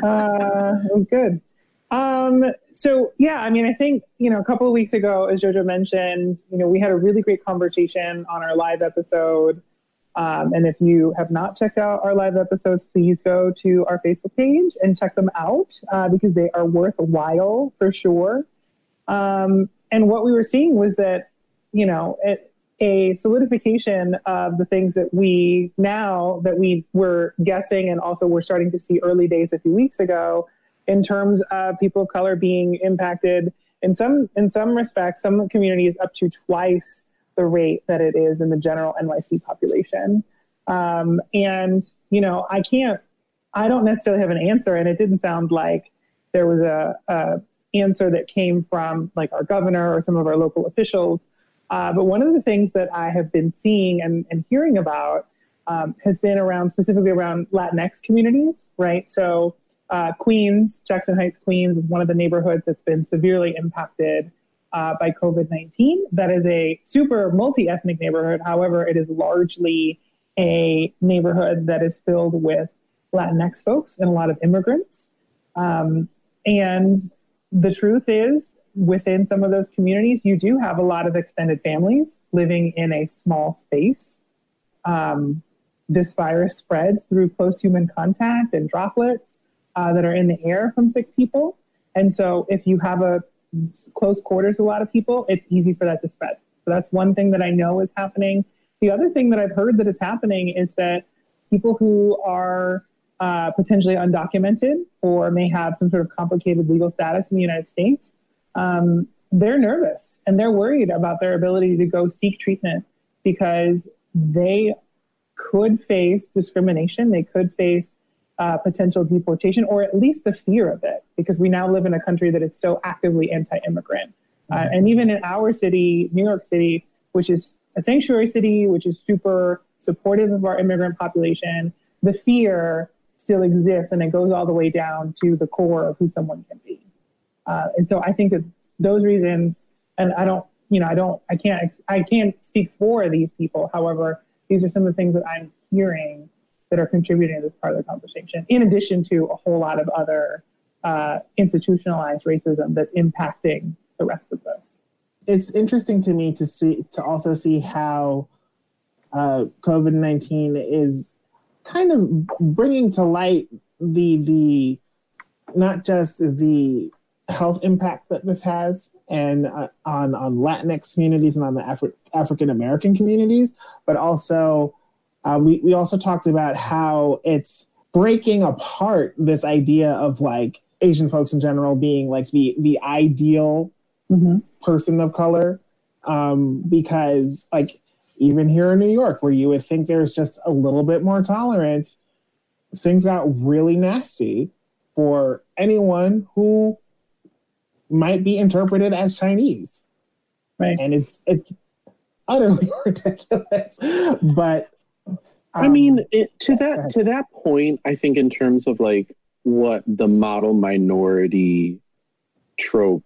uh, it was good. Um, so yeah, I mean, I think you know, a couple of weeks ago, as Jojo mentioned, you know, we had a really great conversation on our live episode. Um, and if you have not checked out our live episodes, please go to our Facebook page and check them out uh, because they are worthwhile for sure. Um, and what we were seeing was that, you know, it, a solidification of the things that we now that we were guessing and also we're starting to see early days a few weeks ago in terms of people of color being impacted in some in some respects some communities up to twice the rate that it is in the general NYC population. Um, and you know I can't I don't necessarily have an answer and it didn't sound like there was a, a answer that came from like our governor or some of our local officials uh, but one of the things that I have been seeing and, and hearing about um, has been around specifically around Latinx communities, right? So uh, Queens, Jackson Heights, Queens is one of the neighborhoods that's been severely impacted uh, by COVID 19. That is a super multi ethnic neighborhood. However, it is largely a neighborhood that is filled with Latinx folks and a lot of immigrants. Um, and the truth is, within some of those communities, you do have a lot of extended families living in a small space. um, this virus spreads through close human contact and droplets uh, that are in the air from sick people. And so, if you have a close quarters with a lot of people, it's easy for that to spread. So that's one thing that I know is happening. The other thing that I've heard that is happening is that people who are uh, potentially undocumented or may have some sort of complicated legal status in the United States, um, they're nervous and they're worried about their ability to go seek treatment because they could face discrimination, they could face uh, potential deportation, or at least the fear of it, because we now live in a country that is so actively anti immigrant. Uh, and even in our city, New York City, which is a sanctuary city, which is super supportive of our immigrant population, the fear still exists and it goes all the way down to the core of who someone can be. Uh, and so I think that those reasons, and I don't, you know, I don't, I can't, I can't speak for these people. However, these are some of the things that I'm hearing that are contributing to this part of the conversation, in addition to a whole lot of other uh, institutionalized racism that's impacting the rest of this. It's interesting to me to see to also see how uh, COVID nineteen is kind of bringing to light the the not just the health impact that this has and uh, on on Latinx communities and on the Afri- African American communities, but also uh, we we also talked about how it's breaking apart this idea of like Asian folks in general being like the the ideal Mm-hmm. person of color um, because like even here in New York, where you would think there's just a little bit more tolerance, things got really nasty for anyone who might be interpreted as Chinese. Right. And it's it's utterly ridiculous. But I um, mean, it, to that to that point, I think in terms of like what the model minority trope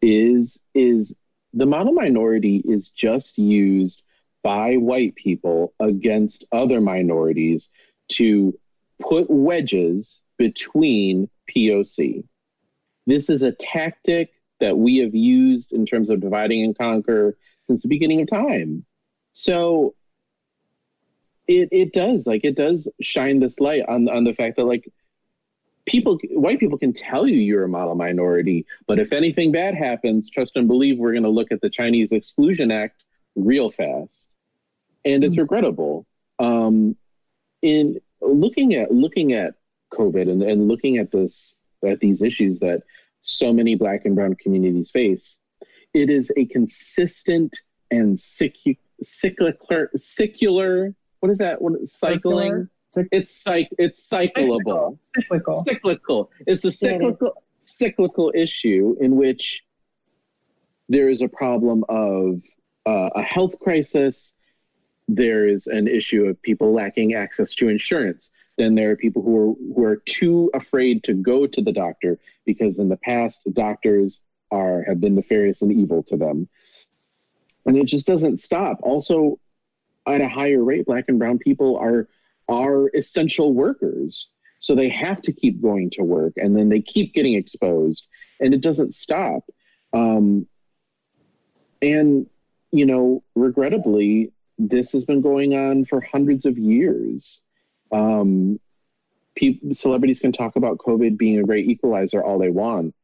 is is the model minority is just used by white people against other minorities to put wedges between POC. This is a tactic that we have used in terms of dividing and conquer since the beginning of time. So it it does like it does shine this light on on the fact that like people white people can tell you you're a model minority but if anything bad happens trust and believe we're going to look at the chinese exclusion act real fast. And it's regrettable. Um in looking at looking at covid and, and looking at this at these issues that so many black and brown communities face it is a consistent and cyclic cyclical cyclical what is that what cycling Cyc- it's cyc it's cyclable Cyclical. cyclical. It's a cyclical cyclical issue in which there is a problem of uh, a health crisis. There is an issue of people lacking access to insurance. Then there are people who are who are too afraid to go to the doctor because in the past doctors are have been nefarious and evil to them. And it just doesn't stop. Also, at a higher rate, black and brown people are are essential workers. So they have to keep going to work and then they keep getting exposed and it doesn't stop. Um, and, you know, regrettably, this has been going on for hundreds of years. Um, people, celebrities can talk about COVID being a great equalizer all they want,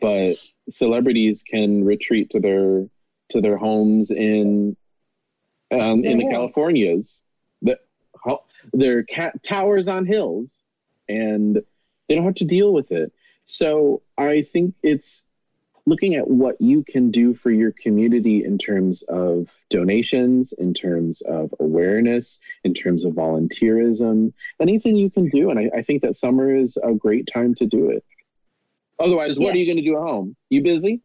but celebrities can retreat to their to their homes in um, in the Californias. The, their cat towers on hills and they don't have to deal with it. So I think it's looking at what you can do for your community in terms of donations, in terms of awareness, in terms of volunteerism, anything you can do. And I, I think that summer is a great time to do it. Otherwise, what Yeah. are you going to do at home? You busy?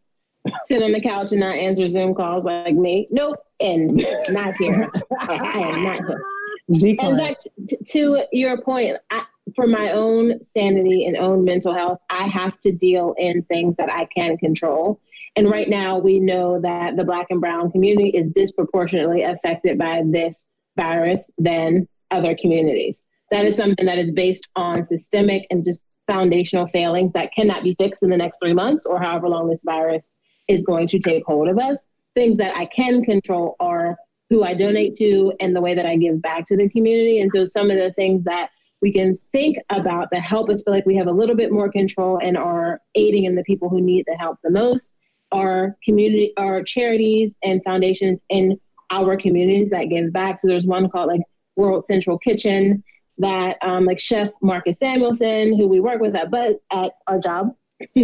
Sit on the couch and not answer Zoom calls like me. Nope. And not here. I am not here. And Decline. Zach, t- to your point, I, for my own sanity and own mental health, I have to deal in things that I can control. And right now, we know that the Black and Brown community is disproportionately affected by this virus than other communities. That is something that is based on systemic and just foundational failings that cannot be fixed in the next three months or however long this virus is going to take hold of us. Things that I can control are who I donate to and the way that I give back to the community. And so some of the things that we can think about that help us feel like we have a little bit more control and are aiding in the people who need the help the most are community are charities and foundations in our communities that give back. So there's one called like World Central Kitchen that um, like Chef Marcus Samuelsson, who we work with at but at our job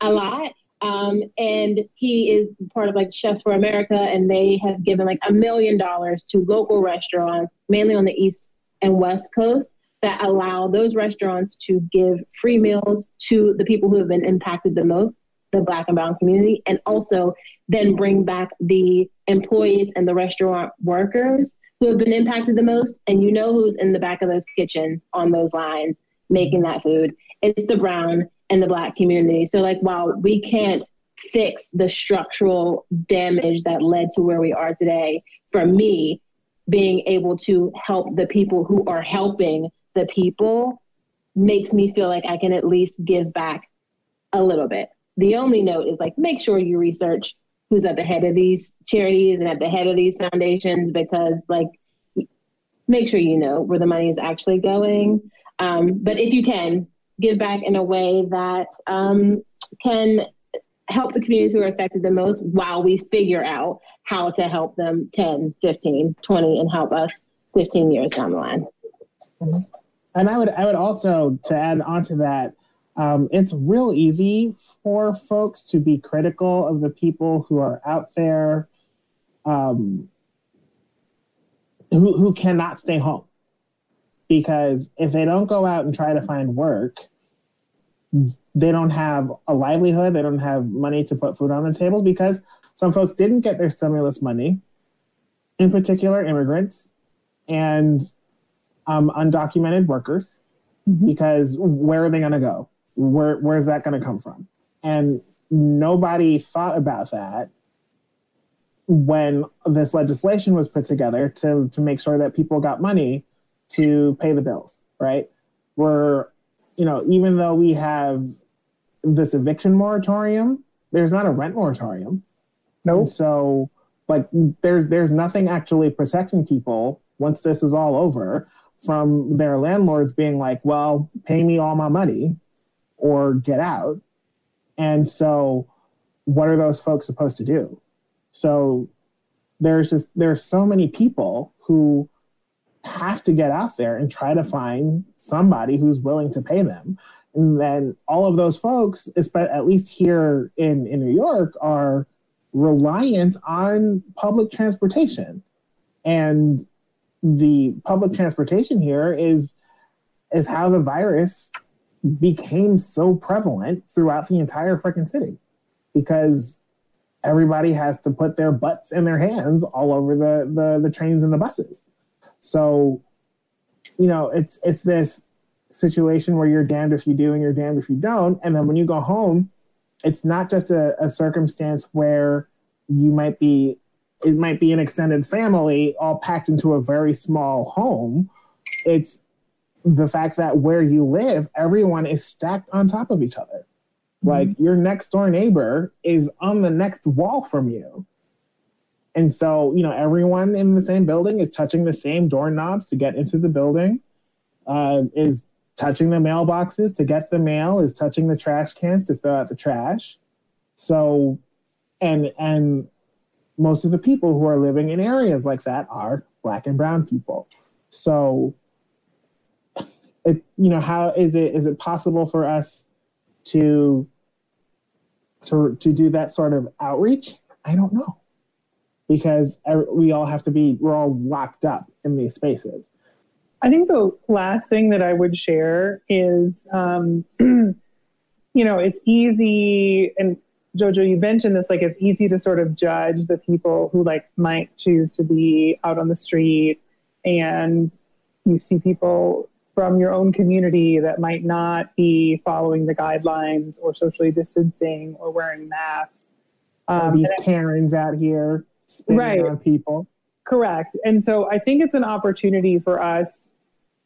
a lot. Um, and he is part of like Chefs for America, and they have given like a million dollars to local restaurants, mainly on the East and West Coast, that allow those restaurants to give free meals to the people who have been impacted the most, the Black and Brown community, and also then bring back the employees and the restaurant workers who have been impacted the most. And you know who's in the back of those kitchens on those lines making that food. It's the brown and the black community. So like while we can't fix the structural damage that led to where we are today, for me, being able to help the people who are helping the people makes me feel like I can at least give back a little bit. The only note is like make sure you research who's at the head of these charities and at the head of these foundations because like make sure you know where the money is actually going. Um, but if you can, give back in a way that um, can help the communities who are affected the most while we figure out how to help them 10, 15, 20, and help us 15 years down the line. And I would I would also to add on to that, um, it's real easy for folks to be critical of the people who are out there um, who, who cannot stay home. Because if they don't go out and try to find work, they don't have a livelihood, they don't have money to put food on the tables because some folks didn't get their stimulus money, in particular immigrants and um, undocumented workers, because where are they going to go? Where where's that going to come from? And nobody thought about that when this legislation was put together to to make sure that people got money to pay the bills, right? We're, you know, even though we have this eviction moratorium, there's not a rent moratorium. Nope. So like there's there's nothing actually protecting people once this is all over from their landlords being like, well, pay me all my money or get out. And so what are those folks supposed to do? So there's just there's so many people who have to get out there and try to find somebody who's willing to pay them. And then all of those folks, at least here in, in New York, are reliant on public transportation. And the public transportation here is is how the virus became so prevalent throughout the entire freaking city because everybody has to put their butts in their hands all over the, the, the trains and the buses. So, you know, it's it's this situation where you're damned if you do and you're damned if you don't. And then when you go home, it's not just a, a circumstance where you might be it might be an extended family all packed into a very small home. It's the fact that where you live, everyone is stacked on top of each other. Like your next door neighbor is on the next wall from you. And so, you know, everyone in the same building is touching the same doorknobs to get into the building, uh, is touching the mailboxes to get the mail, is touching the trash cans to throw out the trash. So, and and most of the people who are living in areas like that are black and brown people. So, it you know, how is it is it possible for us to to to do that sort of outreach? I don't know because we all have to be we're all locked up in these spaces. I think the last thing that I would share is, um, you know, it's easy, and Jojo, you mentioned this, like it's easy to sort of judge the people who like might choose to be out on the street, and you see people from your own community that might not be following the guidelines or socially distancing or wearing masks. Um, these Karens out here spitting Right. on people. Correct. And so I think it's an opportunity for us,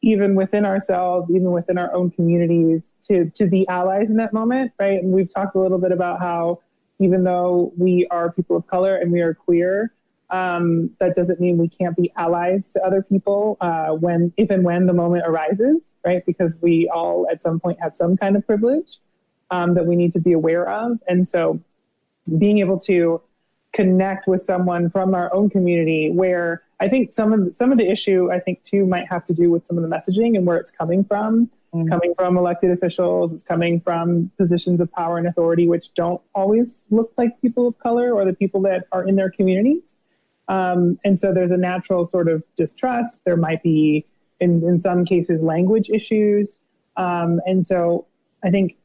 even within ourselves, even within our own communities, to to be allies in that moment, right? And we've talked a little bit about how even though we are people of color and we are queer, Um, that doesn't mean we can't be allies to other people uh, when, if and when the moment arises, right? Because we all at some point have some kind of privilege um, that we need to be aware of, and so being able to connect with someone from our own community where I think some of the, some of the issue I think too might have to do with some of the messaging and where it's coming from. Mhm. Coming from elected officials, it's coming from positions of power and authority, which don't always look like people of color or the people that are in their communities. Um, and so there's a natural sort of distrust. There might be, in, in some cases, language issues. Um, and so I think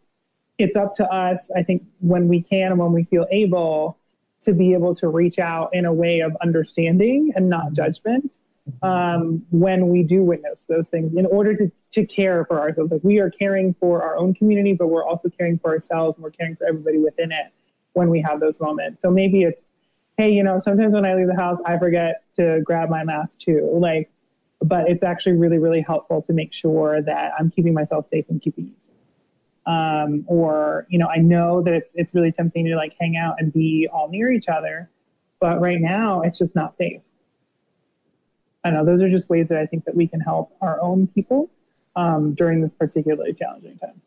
it's up to us, I think, when we can and when we feel able to be able to reach out in a way of understanding and not judgment um, when we do witness those things in order to, to care for ourselves. Like we are caring for our own community, but we're also caring for ourselves and we're caring for everybody within it when we have those moments. So maybe it's, hey, you know, sometimes when I leave the house, I forget to grab my mask too. Like, but it's actually really, really helpful to make sure that I'm keeping myself safe and keeping you. Um, or, you know, I know that it's it's really tempting to like hang out and be all near each other, but right now it's just not safe. I know those are just ways that I think that we can help our own people um, during this particularly challenging time.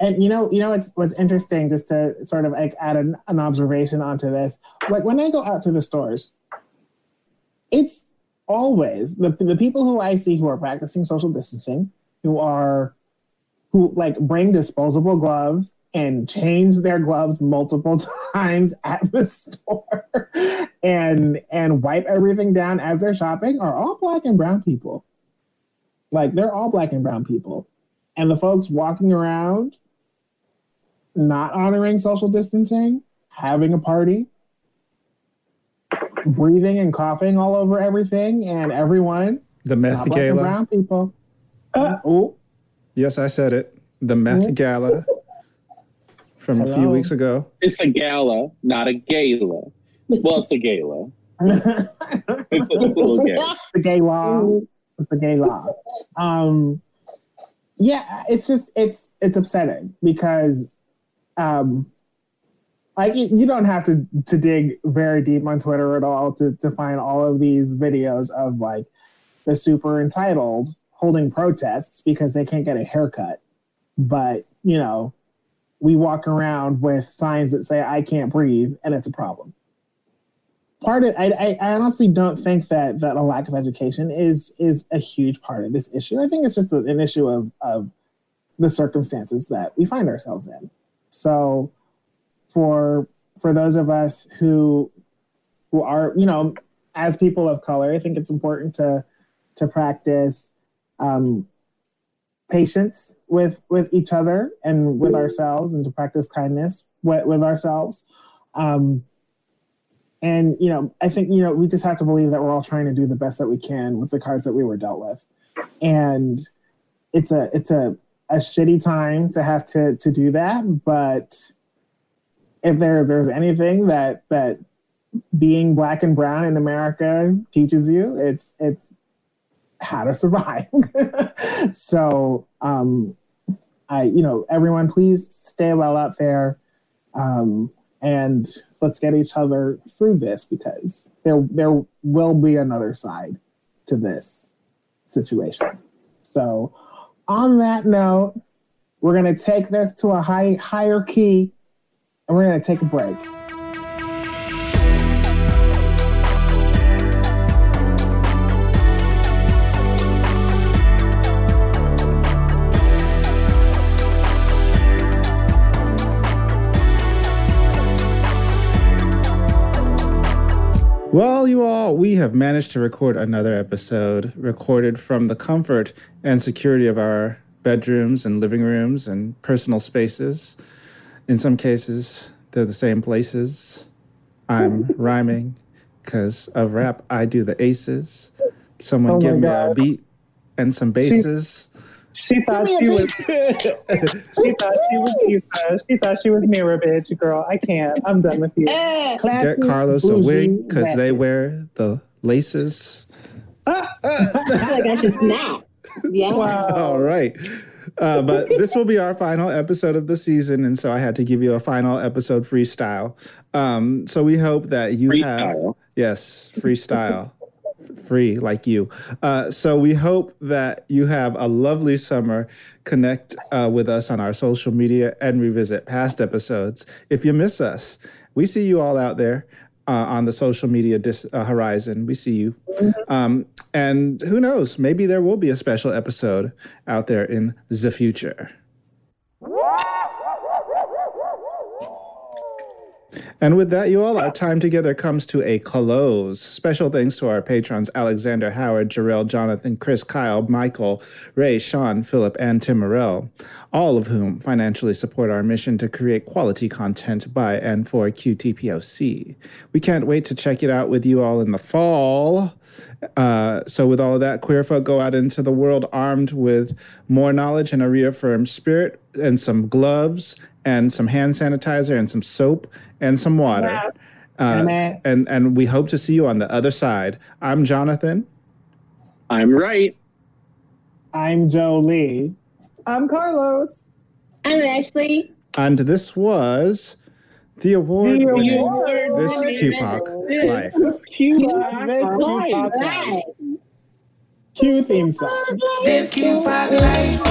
And you know, you know, it's what's interesting just to sort of like add an, an observation onto this. Like when I go out to the stores, it's always the the people who I see who are practicing social distancing, who are who like bring disposable gloves and change their gloves multiple times at the store and and wipe everything down as they're shopping are all black and brown people. Like they're all black and brown people. And the folks walking around not honoring social distancing, having a party, breathing and coughing all over everything and everyone. The meth not black and gala. brown people. Uh, oh, Yes, I said it. The meth Mhm. gala from a few weeks ago. It's a gala, not a gala. Well, it's a gala. the It's a little gala. gay law. It's the gay law. Um, yeah, it's just it's it's upsetting because um, like you you don't have to to dig very deep on Twitter at all to to find all of these videos of like the super entitled holding protests because they can't get a haircut, but you know we walk around with signs that say "I can't breathe" and it's a problem part of I, I, honestly don't think that that a lack of education is is a huge part of this issue. I think it's just an issue of of the circumstances that we find ourselves in. So for for those of us who who are you know as people of color, I think it's important to to practice um, patience with with each other and with ourselves, and to practice kindness with, with ourselves. Um, and you know, I think you know we just have to believe that we're all trying to do the best that we can with the cards that we were dealt with, and it's a it's a a shitty time to have to to do that. But if there there's anything that that being black and brown in America teaches you, it's it's how to survive. so um, I you know everyone please stay well out there. Um, and let's get each other through this because there there will be another side to this situation. So, on that note, we're to take this to a high higher key, and we're to take a break. Well, we have managed to record another episode, recorded from the comfort and security of our bedrooms and living rooms and personal spaces. In some cases, they're the same places. I'm rhyming because of rap. I do the aces. Someone Oh give me a beat and some basses. She thought she was. She thought she was Lisa. She thought she was Mirror, bitch, girl. I can't. I'm done with you. Eh, Get Carlos a bougie, wig because they wear the laces. I feel like I should snap. Yeah. Wow. All right. Uh, but this will be our final episode of the season, and so I had to give you a final episode freestyle. Um, so we hope that you have yes, freestyle, free like you. Uh, so we hope that you have a lovely summer. Connect uh, with us on our social media and revisit past episodes. If you miss us, we see you all out there uh, on the social media dis- uh, horizon. We see you. Um, and who knows? Maybe there will be a special episode out there in the future. And with that, you all, our time together comes to a close. Special thanks to our patrons Alexander, Howard, Jarrell, Jonathan, Chris, Kyle, Michael, Ray, Sean, Philip, and Tim Morell, all of whom financially support our mission to create quality content by and for QTPOC. We can't wait to check it out with you all in the fall. Uh, so, with all of that, queer folk go out into the world armed with more knowledge and a reaffirmed spirit, and some gloves, and some hand sanitizer, and some soap, and some water. Uh, and and we hope to see you on the other side. I'm Jonathan. I'm right. I'm Jolie. I'm Carlos. I'm Ashley. And this was the award The winning award This winning QPOC life. This Right. Q Q theme song. This Q-Pop life.